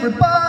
everybody.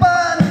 pan